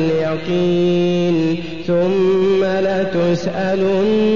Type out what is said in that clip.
اليقين ثم لتسألن